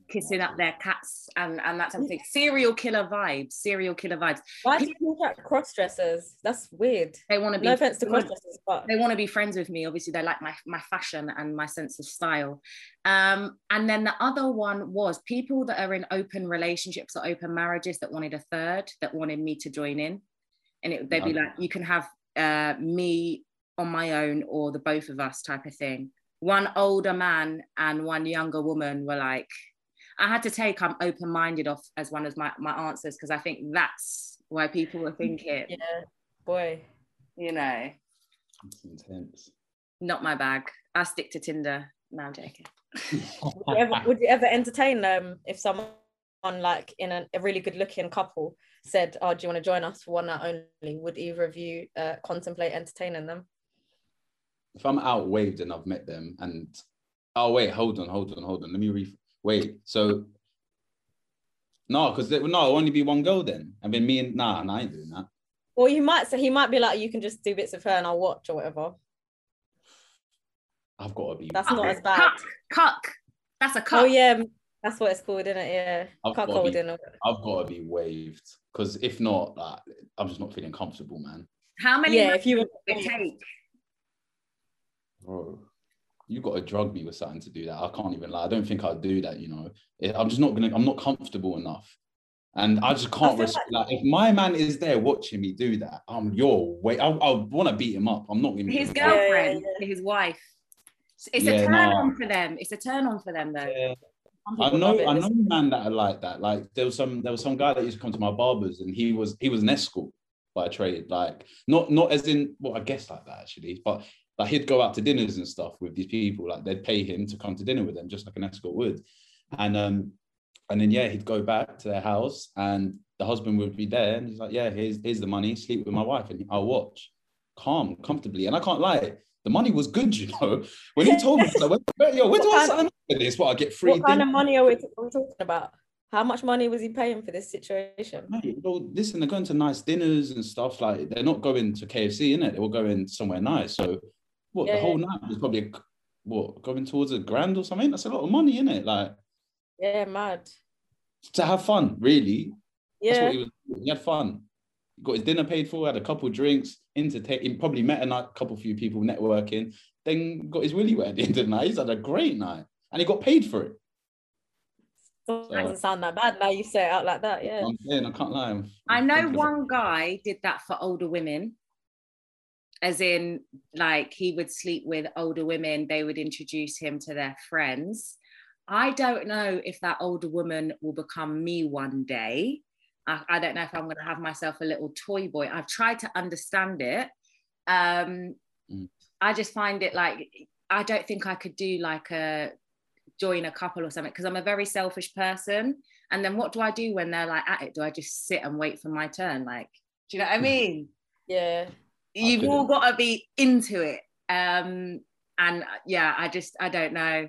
kissing up their cats and and that type of thing. Serial killer vibes. Serial killer vibes. Why do you like cross dressers? That's weird. They want to be. No offense to cross dressers, but they want to be friends with me. Obviously, they like my my fashion and my sense of style. Um, and then the other one was people that are in open relationships or open marriages that wanted a third, that wanted me to join in, and it, they'd be like, you can have uh, me on my own or the both of us type of thing. One older man and one younger woman were like, I had to take I'm open minded off as one of my, my answers because I think that's why people were thinking. Yeah, boy. You know. It's intense. Not my bag. I stick to Tinder. No, I'm joking. <laughs> would, you ever, would you ever entertain them if someone like in a, a, really good looking couple said, Oh, do you want to join us for one night only? Would either of you uh, contemplate entertaining them? If I'm out waved and I've met them and oh wait, hold on, hold on, hold on. Let me re- Wait, so no, because no, it'll only be one girl then. I mean, me and nah, nah, I ain't doing that. Well, you might say he might be like, you can just do bits of her and I'll watch or whatever. I've got to be. That's not as bad. Cuck, cuck. That's a cuck. Oh yeah, that's what it's called, isn't it? Yeah, I've cuckold gotta be- dinner. I've got to be waved because if not, like, I'm just not feeling comfortable, man. How many Yeah, if you would it take? Bro, you got to drug me with something to do that. I can't even lie. I don't think I'd do that. You know, I'm just not gonna. I'm not comfortable enough, and I just can't. feel Res- like, if my man is there watching me do that, I'm your way. I, I want to beat him up. I'm not even. His gonna lie. girlfriend, yeah. his wife. It's a turn nah. on for them. It's a turn on for them though. Yeah. I know. I know man that are like that. Like there was some, there was some guy that used to come to my barbers, and he was, he was an escort by trade. Like not, not as in, well, I guess like that actually, but like he'd go out to dinners and stuff with these people. Like they'd pay him to come to dinner with them, just like an escort would. And um, and then yeah, he'd go back to their house, and the husband would be there, and he's like, yeah, here's here's the money, sleep with my wife, and I'll watch, calm, comfortably. And I can't lie. The money was good, <laughs> you know. When he told me, like, where, <laughs> yo, where do What I sign up for this? What I get free? What kind of money are we, are we talking about? How much money was he paying for this situation? Mate, well, listen, they're going to nice dinners and stuff. Like they're not going to KFC, innit? They were going somewhere nice. So what Yeah, the whole yeah. night was probably a, what going towards a grand or something. That's a lot of money, isn't it? Like Yeah, mad. to have fun, really. That's Yeah, what he was. doing. He had fun. He got his dinner paid for. Had a couple drinks. Entertain. He probably met a night, couple few people networking. Then got his willy wet at the end of the night. He's had a great night, and he got paid for it. Still doesn't sound that bad now you say it out like that. Yeah. I'm saying, I can't lie. I'm- I I'm know one guy did that for older women. As in, like he would sleep with older women, they would introduce him to their friends. I don't know if that older woman will become me one day. I, I don't know if I'm going to have myself a little toy boy. I've tried to understand it. Um, Mm. I just find it like I don't think I could do like a join a couple or something because I'm a very selfish person. And then what do I do when they're like at it? Do I just sit and wait for my turn? Like, do you know what I mean? Yeah. You've all got to be into it. Um, and uh, yeah, I just I don't know.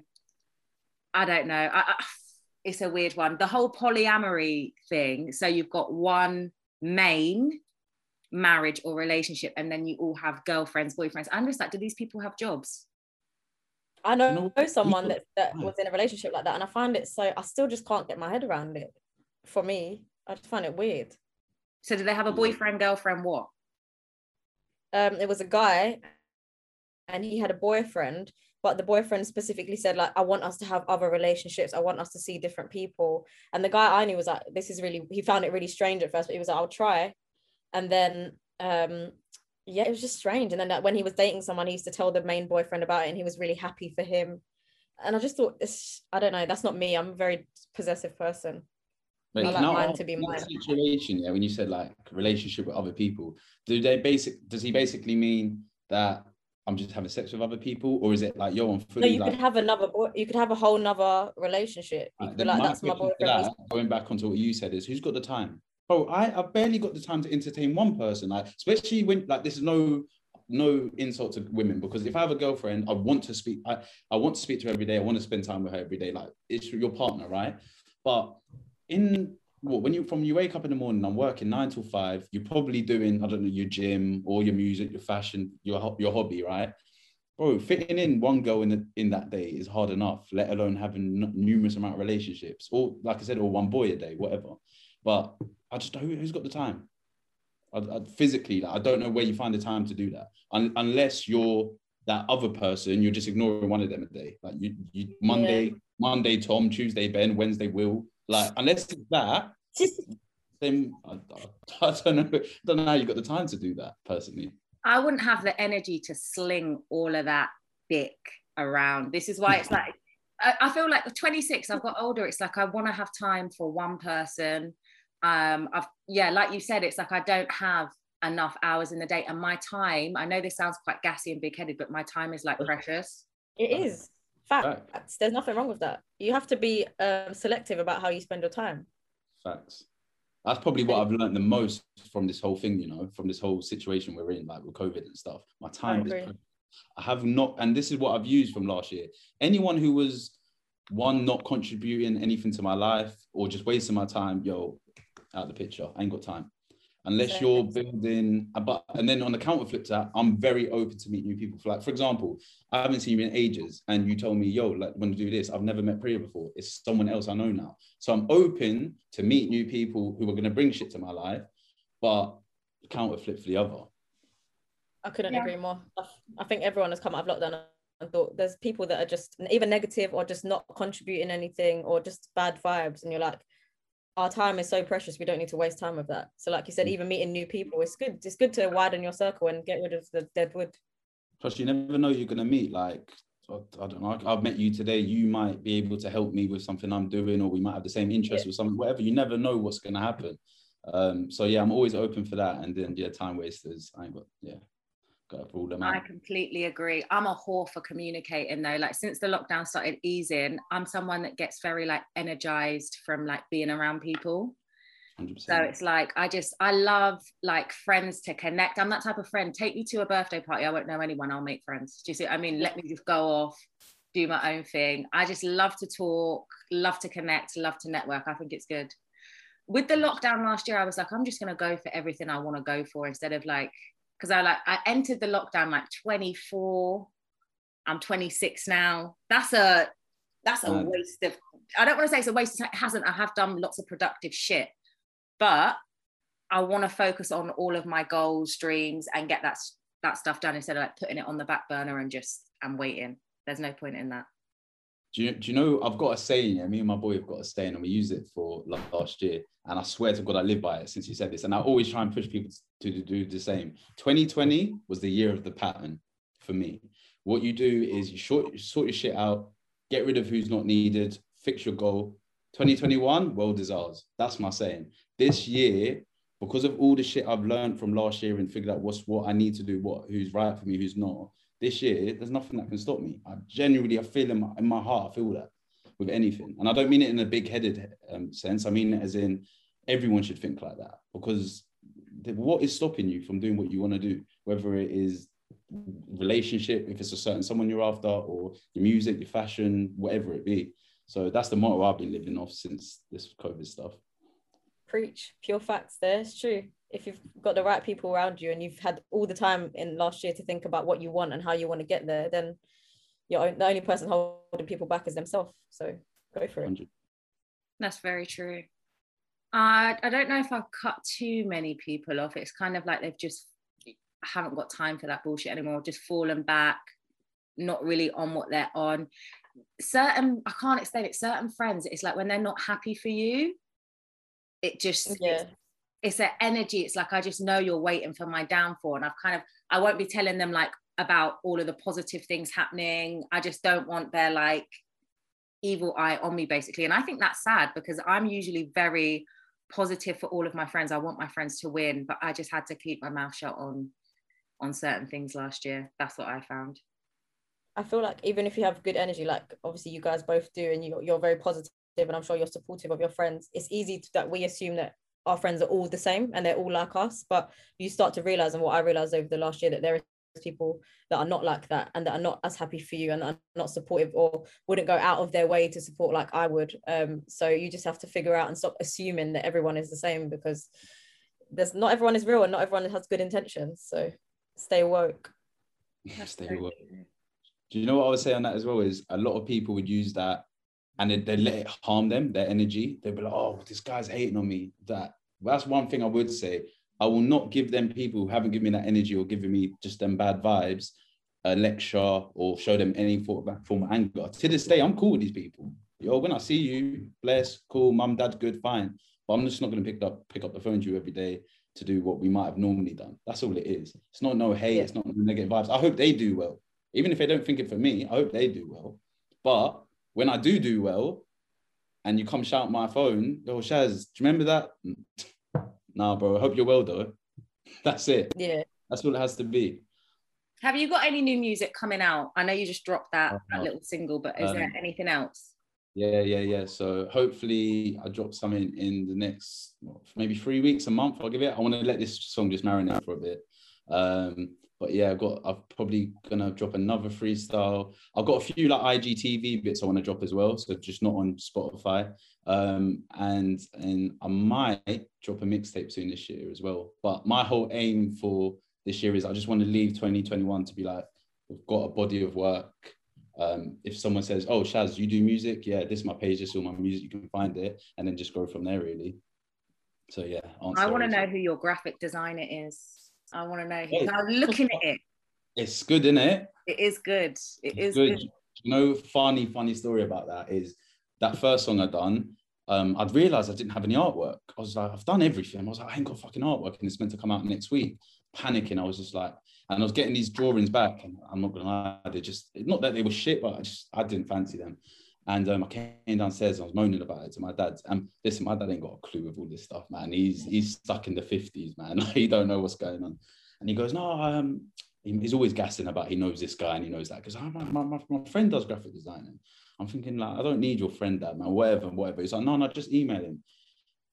I don't know. I, I, it's a weird one. The whole polyamory thing. So you've got one main marriage or relationship, and then you all have girlfriends, boyfriends. I'm just like, do these people have jobs? I know, know, know someone that, that was in a relationship like that, and I find it so I still just can't get my head around it. For me, I just find it weird. So do they have a boyfriend, girlfriend? What? Um, it was a guy, and he had a boyfriend, but the boyfriend specifically said like, "I want us to have other relationships. I want us to see different people." And the guy I knew was like, "This is really." He found it really strange at first, but he was like, "I'll try," and then um yeah it was just strange and then like, when he was dating someone he used to tell the main boyfriend about it and he was really happy for him and i just thought this i don't know that's not me i'm a very possessive person Wait, I like mine to be in mine. Situation, yeah. When you said like relationship with other people, do they basic? Does he basically mean that I'm just having sex with other people, or is it like yo, I'm no you like? could have another boy you could have a whole nother relationship you could be like that's my boyfriend that, going back onto what you said is who's got the time Oh, I, i've barely got the time to entertain one person like especially when like this is no no insult to women because if i have a girlfriend i want to speak i, I want to speak to her every day i want to spend time with her every day like it's your partner right but in well, when you from you wake up in the morning i'm working nine till five you're probably doing i don't know your gym or your music your fashion your your hobby right bro, fitting in one girl in the, in that day is hard enough. Let alone having numerous amount of relationships, or like I said, or one boy a day, whatever. But I just who, who's got the time? I, I, physically, like, I don't know where you find the time to do that, Un, unless you're that other person. You're just ignoring one of them a day. Like you, you Monday, Monday Tom, Tuesday Ben, Wednesday Will. Like unless it's that, <laughs> then I, I, I don't know. don't know how you got the time to do that personally. I wouldn't have the energy to sling all of that dick around. This is why it's like <laughs> I, I feel like 26. I've got older. It's like I want to have time for one person. Um, I've yeah, like you said, it's like I don't have enough hours in the day, and my time. I know this sounds quite gassy and big-headed, but my time is like precious. it is facts there's nothing wrong with that you have to be um, selective about how you spend your time Facts. That's probably what I've learned the most from this whole thing, you know, from this whole situation we're in, like with COVID and stuff. My time is. I have not, and this is what I've used from last year. Anyone who was one not contributing anything to my life or just wasting my time, yo, out the picture. I ain't got time. Unless Same. you're building a but and then on the counter flip to that i'm very open to meet new people for like for example i haven't seen you in ages and you told me yo like want to do this i've never met priya before it's someone else i know now so i'm open to meet new people who are going to bring shit to my life but counter flip for the other I couldn't Yeah. agree more. I- I think everyone has come out of lockdown and thought there's people that are just either negative or just not contributing anything or just bad vibes, and you're like, our time is so precious. We don't need to waste time with that. So, like you said, even meeting new people, it's good. It's good to widen your circle and get rid of the dead wood. plus you never know you're going to meet like I I don't know. I've met you today. You might be able to help me with something I'm doing, or we might have the same interest Yeah. with something. Whatever. You never know what's going to happen. Um, so yeah, I'm always open for that. And then yeah, time wasters. I ain't got yeah, to rule them I completely agree. I'm a whore for communicating though. Like since the lockdown started easing, I'm someone that gets very like energized from like being around people. 100%. So it's like I just I love like friends to connect. I'm that type of friend. Take me to a birthday party. I won't know anyone. I'll make friends. Do you see? I mean, let me just go off, do my own thing. I just love to talk, love to connect, love to network. I think it's good. With the lockdown last year, I was like, I'm just gonna go for everything I want to go for instead of like, because I like I entered the lockdown like 24. I'm 26 now. That's a that's a waste of. I don't want to say it's a waste. It hasn't. I have done lots of productive shit, but I want to focus on all of my goals, dreams, and get that that stuff done instead of like putting it on the back burner and just I'm waiting. There's no point in that. Do you, do you know I've got a saying? Yeah, me and my boy have got a saying, and we use it for la- last year. And I swear to God, I live by it since you said this. And I always try and push people to, to do the same. 2020 was the year of the pattern for me. What you do is you sort, sort your shit out, get rid of who's not needed, fix your goal. 2021, world is ours. That's my saying. This year, because of all the shit I've learned from last year and figured out what's what I need to do, what who's right for me, who's not. This year, there's nothing that can stop me. I genuinely, I feel in my, in my heart, I feel that with anything. And I don't mean it in a big headed um, sense. I mean as in everyone should think like that because the, what is stopping you from doing what you want to do, whether it is relationship, if it's a certain someone you're after, or your music, your fashion, whatever it be. So that's the motto I've been living off since this COVID stuff. Preach pure facts. There, it's true. If you've got the right people around you and you've had all the time in last year to think about what you want and how you want to get there, then you're the only person holding people back is themselves. So go for it. 100. That's very true. I I don't know if I've cut too many people off. It's kind of like they've just haven't got time for that bullshit anymore. Just fallen back, not really on what they're on. Certain I can't explain it. Certain friends, it's like when they're not happy for you, it just Yeah. It's, an energy. It's like I just know you're waiting for my downfall, and I've kind of I won't be telling them like about all of the positive things happening. I just don't want their like evil eye on me basically and i think that's sad because i'm usually very positive for all of my friends i want my friends to win but i just had to keep my mouth shut on on certain things last year that's what i found I feel like even if you have good energy, like obviously you guys both do, and you're, you're very positive, and I'm sure you're supportive of your friends, it's easy to, that we assume that our friends are all the same and they're all like us. But you start to realize, and what I realized over the last year, that there is people that are not like that and that are not as happy for you and are not supportive or wouldn't go out of their way to support like I would. Um, so you just have to figure out and stop assuming that everyone is the same because there's not everyone is real and not everyone has good intentions. So stay woke. Stay woke. Do you know what I would say on that as well? Is a lot of people would use that and they, they let it harm them, their energy. They'd be like, oh, this guy's hating on me. That that's one thing I would say. I will not give them people who haven't given me that energy or giving me just them bad vibes a lecture or show them any form of, form of anger. To this day, I'm cool with these people. Yo, when I see you, bless, cool, mum, dad, good, fine. But I'm just not going to pick up pick up the phone to you every day to do what we might have normally done. That's all it is. It's not no hate. Yeah. It's not no negative vibes. I hope they do well even if they don't think it for me, I hope they do well. But when I do do well, and you come shout my phone, yo, Shaz, do you remember that? <laughs> Nah, bro. I hope you're well though. <laughs> That's it. Yeah. That's what it has to be. have you got any new music coming out i know you just dropped that, Oh, that little single but is there Um, anything else Yeah, yeah, yeah. So hopefully I drop something in the next well, maybe three weeks, a month. I'll give it. I want to let this song just marinate for a bit. Um, but yeah, I've got I'm probably gonna drop another freestyle. I've got a few like IGTV bits I want to drop as well, so just not on Spotify. Um, and and I might drop a mixtape soon this year as well. But my whole aim for this year is I just want to leave 2021 to be like we've got a body of work. Um, if someone says, "Oh, Shaz, you do music? Yeah, this is my page. This is all my music. You can find it," and then just go from there. Really. So yeah, I want to know who your graphic designer is. I want to know. Hey. I'm looking at it. It's good, isn't it? It is good. It is good. good. You know, funny, funny story about that is that first song I done. Um, I'd realized I didn't have any artwork. I was like, I've done everything. I was like, I ain't got fucking artwork, and it's meant to come out next week. Panicking, I was just like, and I was getting these drawings back, and I'm not gonna lie, they're just not that they were shit, but I just I didn't fancy them. And um, I came downstairs and I was moaning about it to my dad. And listen, my dad ain't got a clue of all this stuff, man. He's he's stuck in the 50s, man. <laughs> he don't know what's going on. And he goes, no, um, he's always gassing about he knows this guy and he knows that. Because oh, my, my, my friend does graphic designing. I'm thinking, like, I don't need your friend, dad, man, whatever, whatever. He's like, no, no, just email him.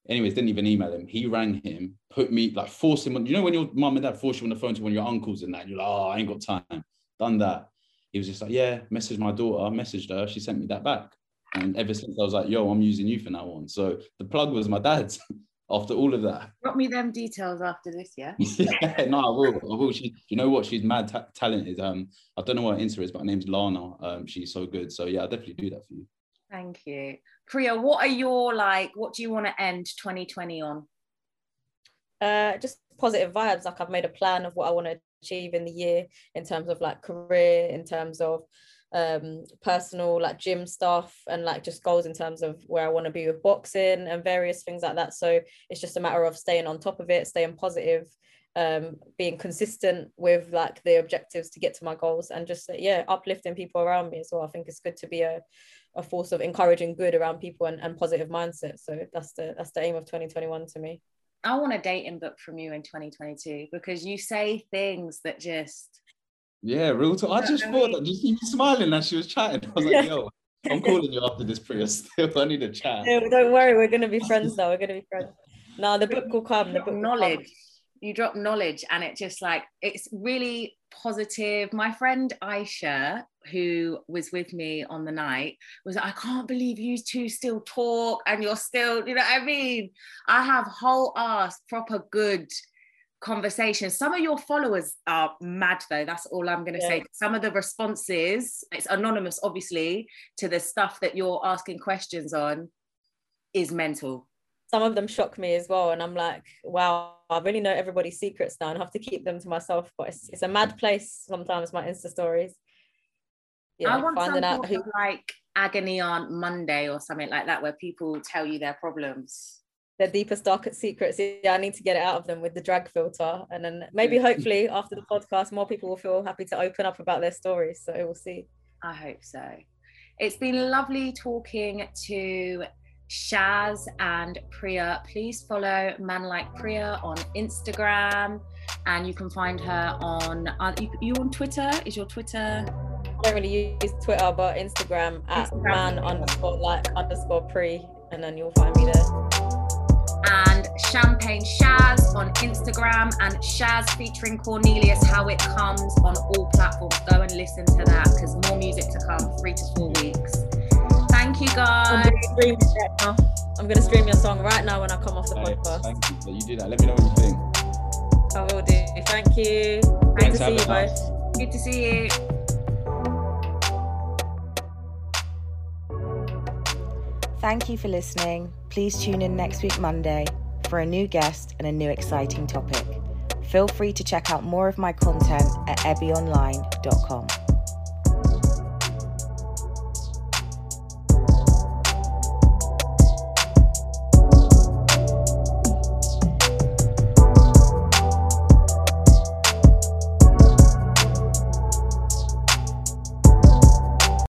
Anyways, didn't even email him. He rang him, put me, like, force him on. You know, when your mum and dad force you on the phone to one of your uncles and that, you're like, oh, I ain't got time. Done that. He was just like, yeah, message my daughter, I messaged her. She sent me that back. And ever since I was like, yo, I'm using you for now on. So the plug was my dad's <laughs> after all of that. Drop me them details after this, yeah? <laughs> yeah, no, I will. I will. She, you know what? She's mad ta- talented. Um, I don't know what her Insta is, but her name's Lana. Um, she's so good. So yeah, I'll definitely do that for you. Thank you. Priya, what are your like, what do you want to end 2020 on? Uh, just positive vibes. Like I've made a plan of what I want to achieve in the year in terms of like career, in terms of um, personal like gym stuff and like just goals in terms of where I want to be with boxing and various things like that. So it's just a matter of staying on top of it, staying positive, um, being consistent with like the objectives to get to my goals and just yeah, uplifting people around me as well. I think it's good to be a, a force of encouraging good around people and, and positive mindset. So that's the that's the aim of 2021 to me. I want a dating book from you in 2022 because you say things that just yeah, real talk. I just thought that just keep smiling as she was chatting. I was like, yo, I'm calling you after this Priya still. I need a chat. No, don't worry, we're gonna be friends now. We're gonna be friends. No, the book will come. The book knowledge. You drop knowledge, and it just like it's really positive. My friend Aisha, who was with me on the night, was like, I can't believe you two still talk and you're still, you know what I mean? I have whole ass proper good conversation. Some of your followers are mad though. That's all I'm going to yeah. say. Some of the responses, it's anonymous, obviously, to the stuff that you're asking questions on is mental. Some of them shock me as well. And I'm like, wow, I really know everybody's secrets now and have to keep them to myself. But it's, it's a mad place sometimes, my Insta stories. Yeah, I want finding out who like agony on Monday or something like that, where people tell you their problems their deepest, darkest secrets. Yeah, I need to get it out of them with the drag filter. And then maybe hopefully after the podcast, more people will feel happy to open up about their stories. So we'll see. I hope so. It's been lovely talking to Shaz and Priya. Please follow Man Like Priya on Instagram, and you can find her on. Are you, you on Twitter? Is your Twitter? I don't really use Twitter, but Instagram at Instagram. man underscore like underscore pre, and then you'll find me there and Champagne Shaz on Instagram and Shaz featuring Cornelius How It Comes on all platforms. Go and listen to that because more music to come, three to four weeks. Thank you guys. I'm gonna stream, your song right now when I come off the podcast. Thank you. You do that. Let me know what you think. I will do. Thank you. Good to see you both. Good to see you. Thank you for listening. Please tune in next week, Monday, for a new guest and a new exciting topic. Feel free to check out more of my content at ebbyonline.com.